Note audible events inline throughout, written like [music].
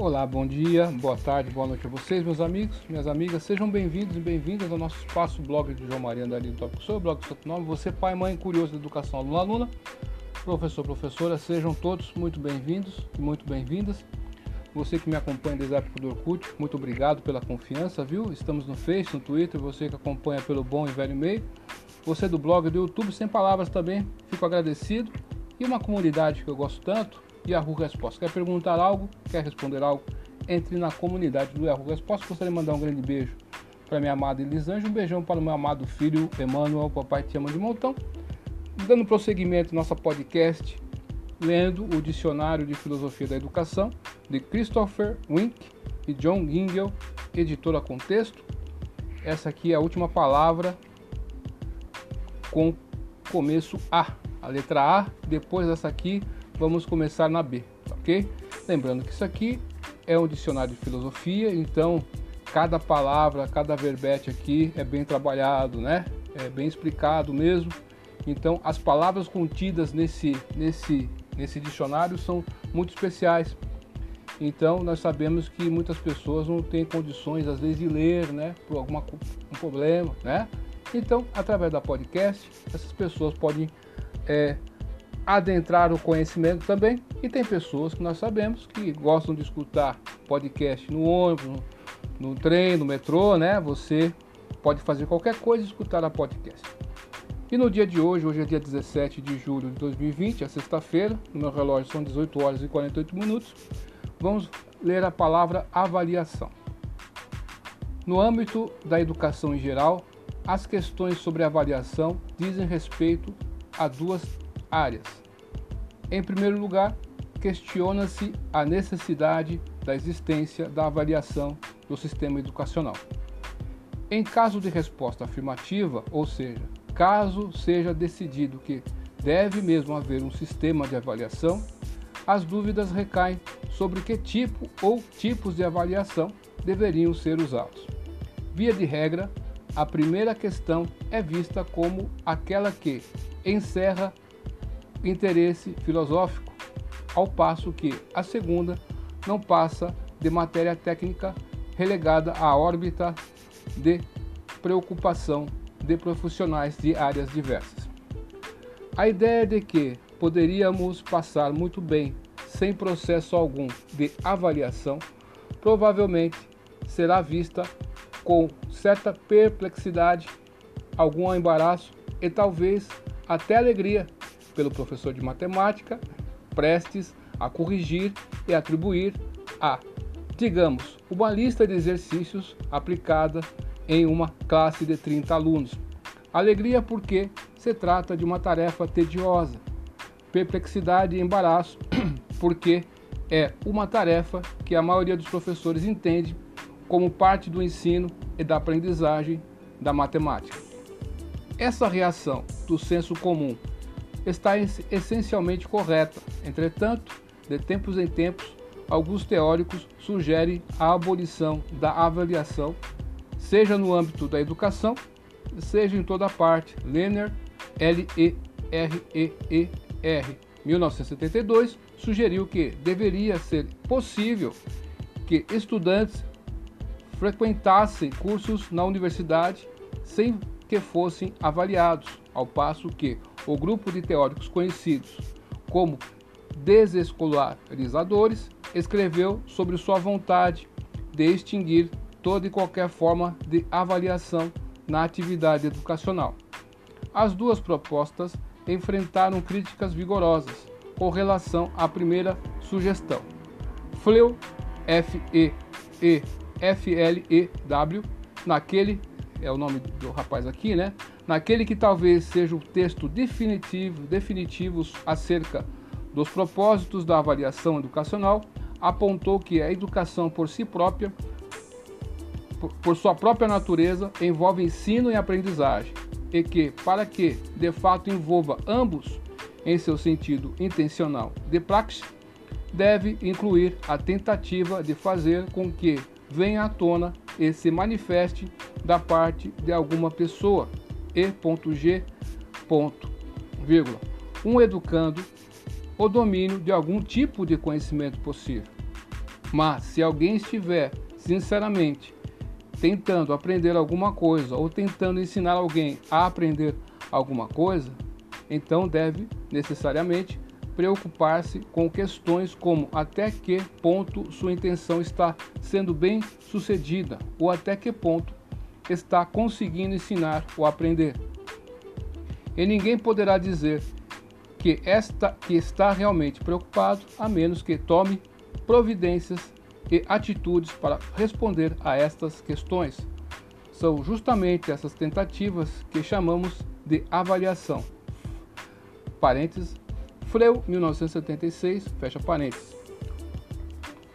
Olá, bom dia, boa tarde, boa noite a vocês, meus amigos, minhas amigas. Sejam bem-vindos e bem-vindas ao nosso espaço blog de João Maria Andarilho Tópico Sou, blog do seu nome. Você, pai, mãe, curioso da educação, aluno, aluna, professor, professora, sejam todos muito bem-vindos e muito bem-vindas. Você que me acompanha desde a época do Orkut, muito obrigado pela confiança, viu? Estamos no Face, no Twitter, você que acompanha pelo bom e velho meio. Você do blog do YouTube, sem palavras também, fico agradecido. E uma comunidade que eu gosto tanto, Yahoo Resposta. Quer perguntar algo? Quer responder algo? Entre na comunidade do Yahoo Resposta. Gostaria de mandar um grande beijo para minha amada Elisângela, um beijão para o meu amado filho Emanuel, papai te ama de montão. Dando prosseguimento nossa podcast, lendo o Dicionário de Filosofia da Educação de Christopher Wink e John Gingell, editora Contexto. Essa aqui é a última palavra com começo A, a letra A. Depois dessa aqui, vamos começar na B, ok? Lembrando que isso aqui é um dicionário de filosofia, então cada palavra, cada verbete aqui é bem trabalhado, né? É bem explicado mesmo. Então as palavras contidas nesse, nesse, nesse dicionário são muito especiais. Então nós sabemos que muitas pessoas não têm condições às vezes de ler, né? Por algum um problema, né? Então através da podcast essas pessoas podem é, adentrar o conhecimento também. E tem pessoas que nós sabemos que gostam de escutar podcast no ônibus, no, no trem, no metrô, né? Você pode fazer qualquer coisa e escutar a podcast. E no dia de hoje, hoje é dia 17 de julho de 2020, é sexta-feira, no meu relógio são 18 horas e 48 minutos, vamos ler a palavra avaliação. No âmbito da educação em geral, as questões sobre avaliação dizem respeito a duas áreas. Em primeiro lugar, questiona-se a necessidade da existência da avaliação do sistema educacional. Em caso de resposta afirmativa, ou seja, caso seja decidido que deve mesmo haver um sistema de avaliação, as dúvidas recaem sobre que tipo ou tipos de avaliação deveriam ser usados. Via de regra, a primeira questão é vista como aquela que encerra interesse filosófico, ao passo que a segunda não passa de matéria técnica relegada à órbita de preocupação de profissionais de áreas diversas. A ideia de que poderíamos passar muito bem sem processo algum de avaliação provavelmente será vista com certa perplexidade, algum embaraço e talvez até alegria pelo professor de matemática, prestes a corrigir e atribuir a, digamos, uma lista de exercícios aplicada em uma classe de 30 alunos. Alegria porque se trata de uma tarefa tediosa. Perplexidade e embaraço [clears throat] porque é uma tarefa que a maioria dos professores entende como parte do ensino e da aprendizagem da matemática. Essa reação do senso comum está essencialmente correta. Entretanto, de tempos em tempos, alguns teóricos sugerem a abolição da avaliação, seja no âmbito da educação, seja em toda parte. Lerner, L-E-R-E-E-R, 1972, sugeriu que deveria ser possível que estudantes frequentassem cursos na universidade sem que fossem avaliados, ao passo que o grupo de teóricos conhecidos como desescolarizadores escreveu sobre sua vontade de extinguir toda e qualquer forma de avaliação na atividade educacional. As duas propostas enfrentaram críticas vigorosas com relação à primeira sugestão. Fleu, F-E-E-F-L-E-W, naquele é o nome do rapaz aqui, né? Naquele que talvez seja o texto definitivo, definitivos acerca dos propósitos da avaliação educacional, apontou que a educação por si própria, por, por sua própria natureza, envolve ensino e aprendizagem, e que, para que de fato envolva ambos em seu sentido intencional de praxe, deve incluir a tentativa de fazer com que venha à tona e se manifeste da parte de alguma pessoa e.g. Um educando o domínio de algum tipo de conhecimento possível. Mas se alguém estiver sinceramente tentando aprender alguma coisa ou tentando ensinar alguém a aprender alguma coisa, então deve necessariamente preocupar-se com questões como até que ponto sua intenção está sendo bem sucedida ou até que ponto está conseguindo ensinar ou aprender. E ninguém poderá dizer que, esta, que está realmente preocupado a menos que tome providências e atitudes para responder a estas questões. São justamente essas tentativas que chamamos de avaliação. Parênteses, Fleu, 1976, fecha parênteses.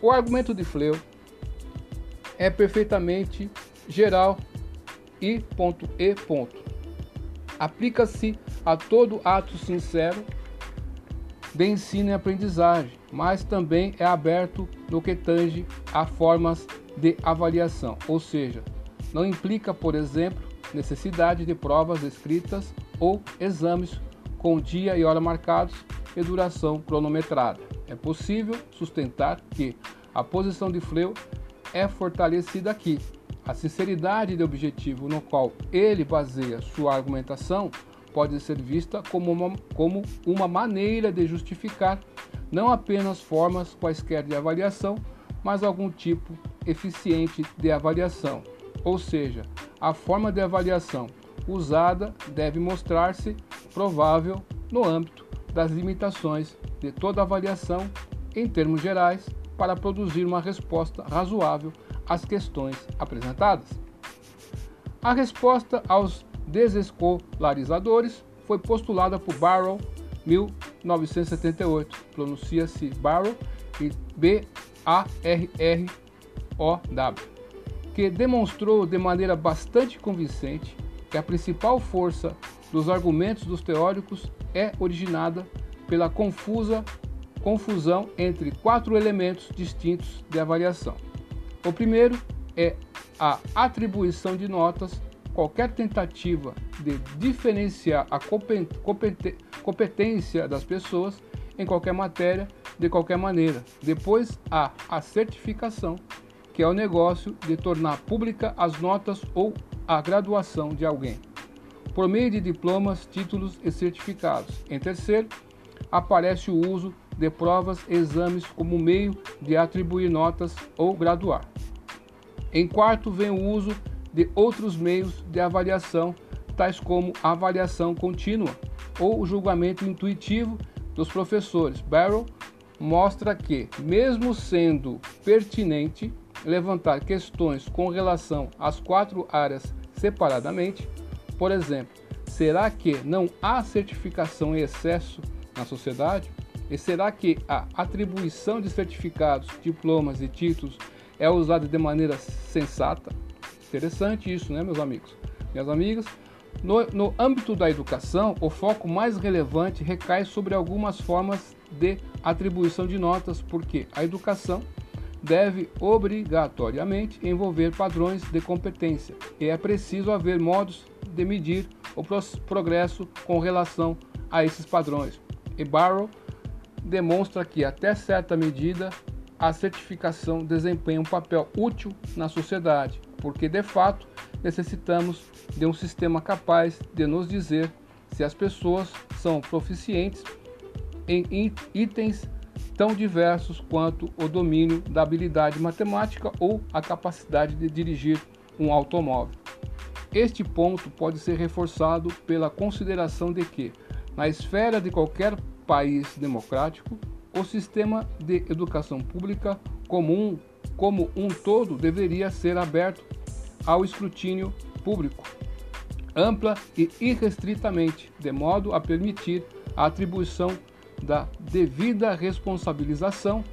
O argumento de Fleu é perfeitamente geral e e ponto. Aplica-se a todo ato sincero de ensino e aprendizagem, mas também é aberto no que tange a formas de avaliação, ou seja, não implica, por exemplo, necessidade de provas escritas ou exames com dia e hora marcados e duração cronometrada. É possível sustentar que a posição de Fleu é fortalecida aqui. A sinceridade de objetivo no qual ele baseia sua argumentação pode ser vista como uma, como uma maneira de justificar não apenas formas quaisquer de avaliação, mas algum tipo eficiente de avaliação. Ou seja, a forma de avaliação usada deve mostrar-se provável no âmbito das limitações de toda avaliação em termos gerais para produzir uma resposta razoável às questões apresentadas. A resposta aos desescolarizadores foi postulada por Barrow 1978. Pronuncia-se Barrow e B-A-R-R-O-W, que demonstrou de maneira bastante convincente que a principal força dos argumentos dos teóricos é originada pela confusa confusão entre quatro elementos distintos de avaliação. O primeiro é a atribuição de notas qualquer tentativa de diferenciar a competência das pessoas em qualquer matéria de qualquer maneira. Depois há a certificação, que é o negócio de tornar pública as notas ou a graduação de alguém, por meio de diplomas, títulos e certificados. Em terceiro, aparece o uso de provas e exames como meio de atribuir notas ou graduar. Em quarto, vem o uso de outros meios de avaliação, tais como a avaliação contínua ou o julgamento intuitivo dos professores. Barrow mostra que, mesmo sendo pertinente levantar questões com relação às quatro áreas separadamente, por exemplo, será que não há certificação em excesso na sociedade? E será que a atribuição de certificados, diplomas e títulos é usada de maneira sensata? Interessante isso, né, meus amigos? Minhas amigas, no, no âmbito da educação, o foco mais relevante recai sobre algumas formas de atribuição de notas, porque a educação deve obrigatoriamente envolver padrões de competência e é preciso haver modos de medir o progresso com relação a esses padrões. E Barrow demonstra que, até certa medida, a certificação desempenha um papel útil na sociedade, porque de fato necessitamos de um sistema capaz de nos dizer se as pessoas são proficientes em itens tão diversos quanto o domínio da habilidade matemática ou a capacidade de dirigir um automóvel. Este ponto pode ser reforçado pela consideração de que, na esfera de qualquer país democrático, o sistema de educação pública comum como um todo deveria ser aberto ao escrutínio público, ampla e irrestritamente, de modo a permitir a atribuição da devida responsabilização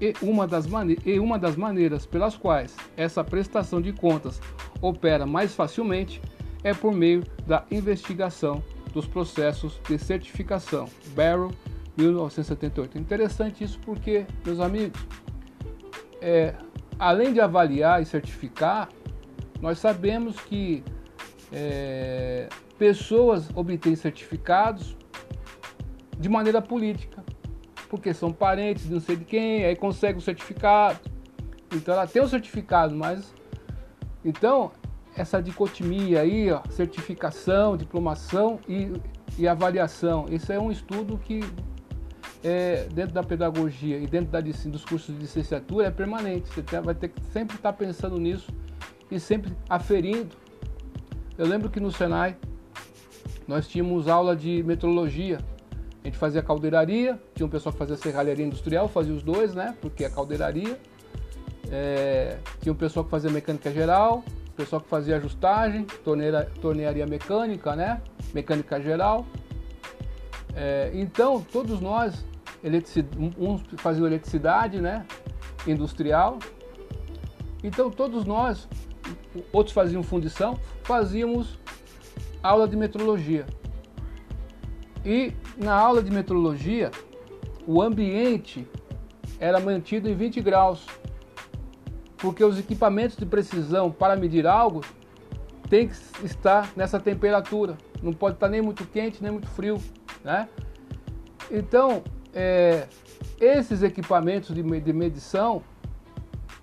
e uma, das e uma das maneiras pelas quais essa prestação de contas opera mais facilmente é por meio da investigação dos processos de certificação. Barrow, 1978. Interessante isso porque, meus amigos, é, além de avaliar e certificar, nós sabemos que é, pessoas obtêm certificados de maneira política. porque são parentes de não sei de quem, aí consegue o certificado. Então ela tem o certificado, mas. Então, essa dicotomia aí, ó, certificação, diplomação e, e avaliação, isso é um estudo que é, dentro da pedagogia e dentro da, dos cursos de licenciatura é permanente. Você tem, vai ter que sempre estar pensando nisso e sempre aferindo. Eu lembro que no Senai nós tínhamos aula de metrologia. A gente fazia caldeiraria, tinha um pessoal que fazia serralharia industrial, fazia os dois, né? Porque é caldeiraria. É, tinha um pessoal que fazia mecânica geral, pessoal que fazia ajustagem, torneira, tornearia mecânica, né? Mecânica geral. É, então, todos nós, uns faziam eletricidade, né? Industrial. Então, todos nós, outros faziam fundição, fazíamos aula de metrologia. E na aula de metrologia, o ambiente era mantido em 20 graus, porque os equipamentos de precisão para medir algo tem que estar nessa temperatura, não pode estar nem muito quente nem muito frio, né? Então, é, esses equipamentos de, de medição,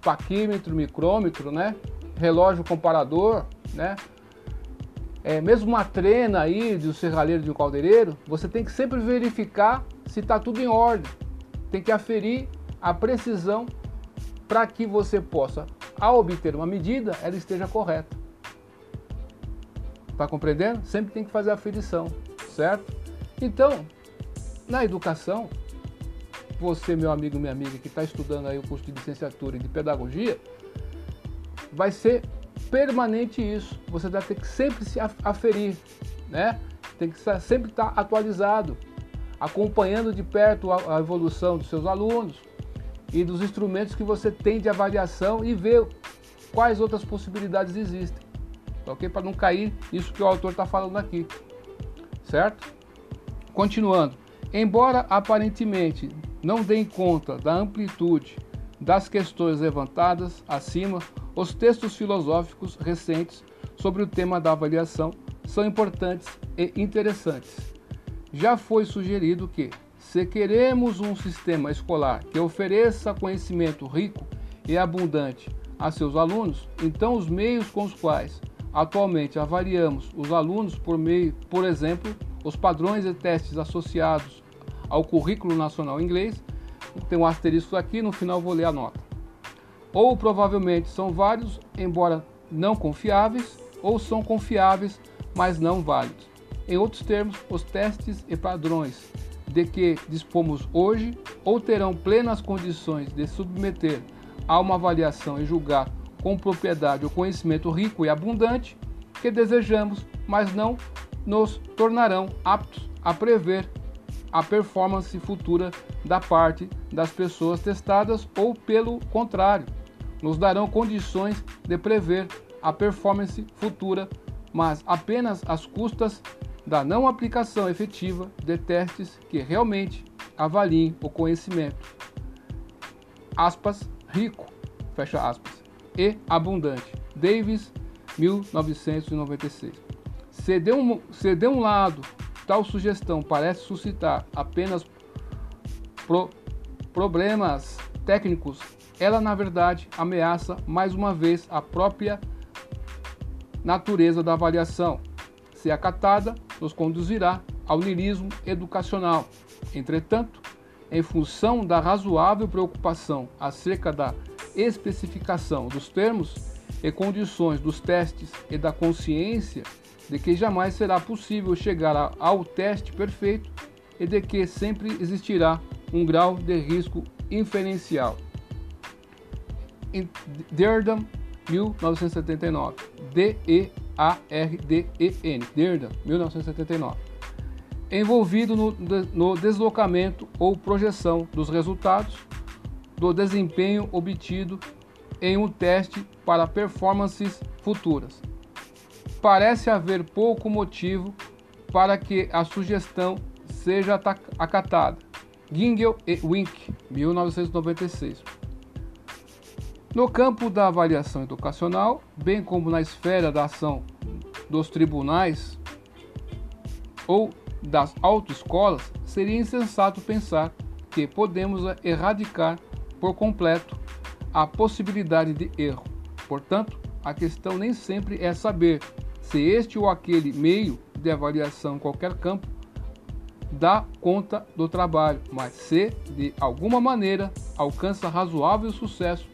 paquímetro, micrômetro, né? Relógio comparador, né? É, mesmo uma trena aí do serralheiro de um caldeireiro, você tem que sempre verificar se está tudo em ordem. Tem que aferir a precisão para que você possa, ao obter uma medida, ela esteja correta. Está compreendendo? Sempre tem que fazer a aferição, certo? Então, na educação, você, meu amigo, minha amiga, que está estudando aí o curso de licenciatura e de pedagogia, vai ser permanente isso. Você vai ter que sempre se aferir, né? Tem que sempre estar atualizado, acompanhando de perto a evolução dos seus alunos, e dos instrumentos que você tem de avaliação e ver quais outras possibilidades existem. Ok? Para não cair isso que o autor está falando aqui. Certo? Continuando. Embora aparentemente não deem conta da amplitude das questões levantadas acima, os textos filosóficos recentes sobre o tema da avaliação são importantes e interessantes. Já foi sugerido que, se queremos um sistema escolar que ofereça conhecimento rico e abundante a seus alunos, então os meios com os quais atualmente avaliamos os alunos por meio, por exemplo, os padrões e testes associados ao currículo nacional inglês, tem um asterisco aqui, no final vou ler a nota. Ou provavelmente são vários, embora não confiáveis, ou são confiáveis, mas não válidos. Em outros termos, os testes e padrões de que dispomos hoje ou terão plenas condições de submeter a uma avaliação e julgar com propriedade o conhecimento rico e abundante que desejamos, mas não nos tornarão aptos a prever a performance futura da parte das pessoas testadas ou, pelo contrário, nos darão condições de prever a performance futura, mas apenas às custas da não aplicação efetiva de testes que realmente avaliem o conhecimento. Aspas, rico, fecha aspas, e abundante. Davis, 1996. Se de um, se de um lado tal sugestão parece suscitar apenas pro, problemas técnicos, ela na verdade ameaça mais uma vez a própria natureza da avaliação. Se acatada, nos conduzirá ao niilismo educacional. Entretanto, em função da razoável preocupação acerca da especificação dos termos e condições dos testes e da consciência de que jamais será possível chegar ao teste perfeito e de que sempre existirá um grau de risco inferencial. Derdam, 1979. D-E a-R-D-E-N, Derda, 1979. Envolvido no, no deslocamento ou projeção dos resultados do desempenho obtido em um teste para performances futuras. Parece haver pouco motivo para que a sugestão seja acatada. Gingel e Wink, 1996. No campo da avaliação educacional, bem como na esfera da ação dos tribunais ou das autoescolas, seria insensato pensar que podemos erradicar por completo a possibilidade de erro. Portanto, a questão nem sempre é saber se este ou aquele meio de avaliação em qualquer campo dá conta do trabalho, mas se de alguma maneira alcança razoável sucesso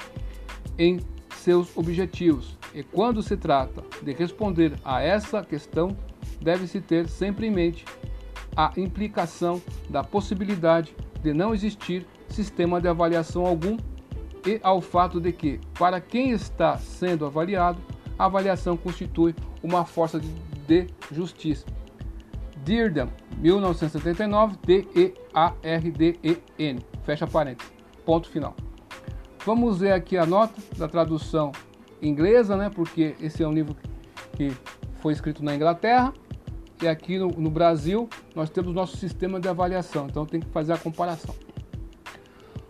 em seus objetivos. E quando se trata de responder a essa questão, deve-se ter sempre em mente a implicação da possibilidade de não existir sistema de avaliação algum e ao fato de que, para quem está sendo avaliado, a avaliação constitui uma força de justiça. Dearden, 1979, D-E-A-R-D-E-N. Fecha parênteses. Ponto final. Vamos ver aqui a nota da tradução inglesa, né? Porque esse é um livro que foi escrito na Inglaterra e aqui no, no Brasil nós temos nosso sistema de avaliação, então tem que fazer a comparação.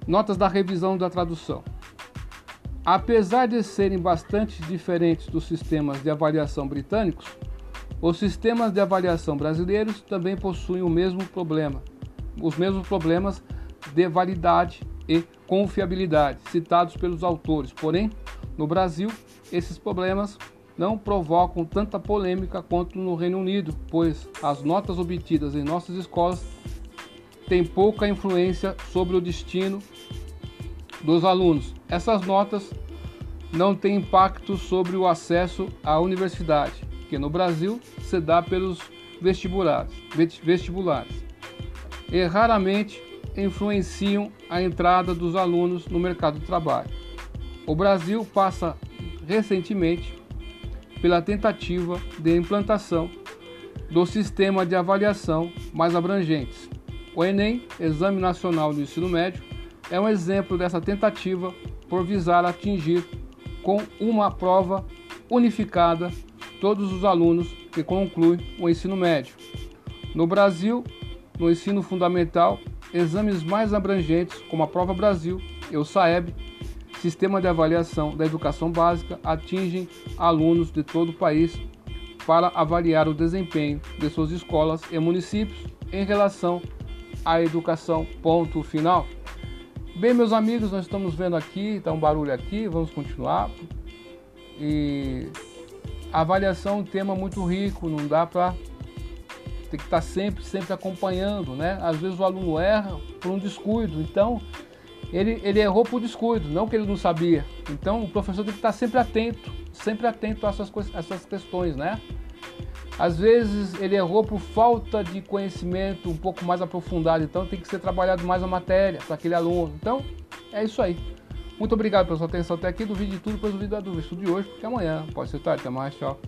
Notas da revisão da tradução. Apesar de serem bastante diferentes dos sistemas de avaliação britânicos, os sistemas de avaliação brasileiros também possuem o mesmo problema, os mesmos problemas de validade e confiabilidade citados pelos autores. Porém, no Brasil, esses problemas não provocam tanta polêmica quanto no Reino Unido, pois as notas obtidas em nossas escolas têm pouca influência sobre o destino dos alunos. Essas notas não têm impacto sobre o acesso à universidade que no Brasil se dá pelos vestibulares, vestibulares e raramente influenciam a entrada dos alunos no mercado de trabalho. O Brasil passa recentemente pela tentativa de implantação do sistema de avaliação mais abrangentes. O Enem, Exame Nacional do Ensino Médio, é um exemplo dessa tentativa por visar atingir com uma prova unificada todos os alunos que concluem o ensino médio. No Brasil, no ensino fundamental, exames mais abrangentes, como a Prova Brasil e o SAEB, Sistema de Avaliação da Educação Básica, atingem alunos de todo o país para avaliar o desempenho de suas escolas e municípios em relação à educação. Ponto final. Bem, meus amigos, nós estamos vendo aqui, está um barulho aqui, vamos continuar. E a avaliação é um tema muito rico, não dá para tem que estar sempre, sempre acompanhando, né? Às vezes o aluno erra por um descuido, então ele, ele errou por descuido, não que ele não sabia. Então o professor tem que estar sempre atento, sempre atento a essas, essas questões, né? Às vezes ele errou por falta de conhecimento um pouco mais aprofundado, então tem que ser trabalhado mais a matéria para aquele aluno. Então é isso aí. Muito obrigado pela sua atenção até aqui. do vídeo de tudo, depois do vídeo da dúvida. Estude hoje, porque amanhã pode ser tarde. Até mais, tchau.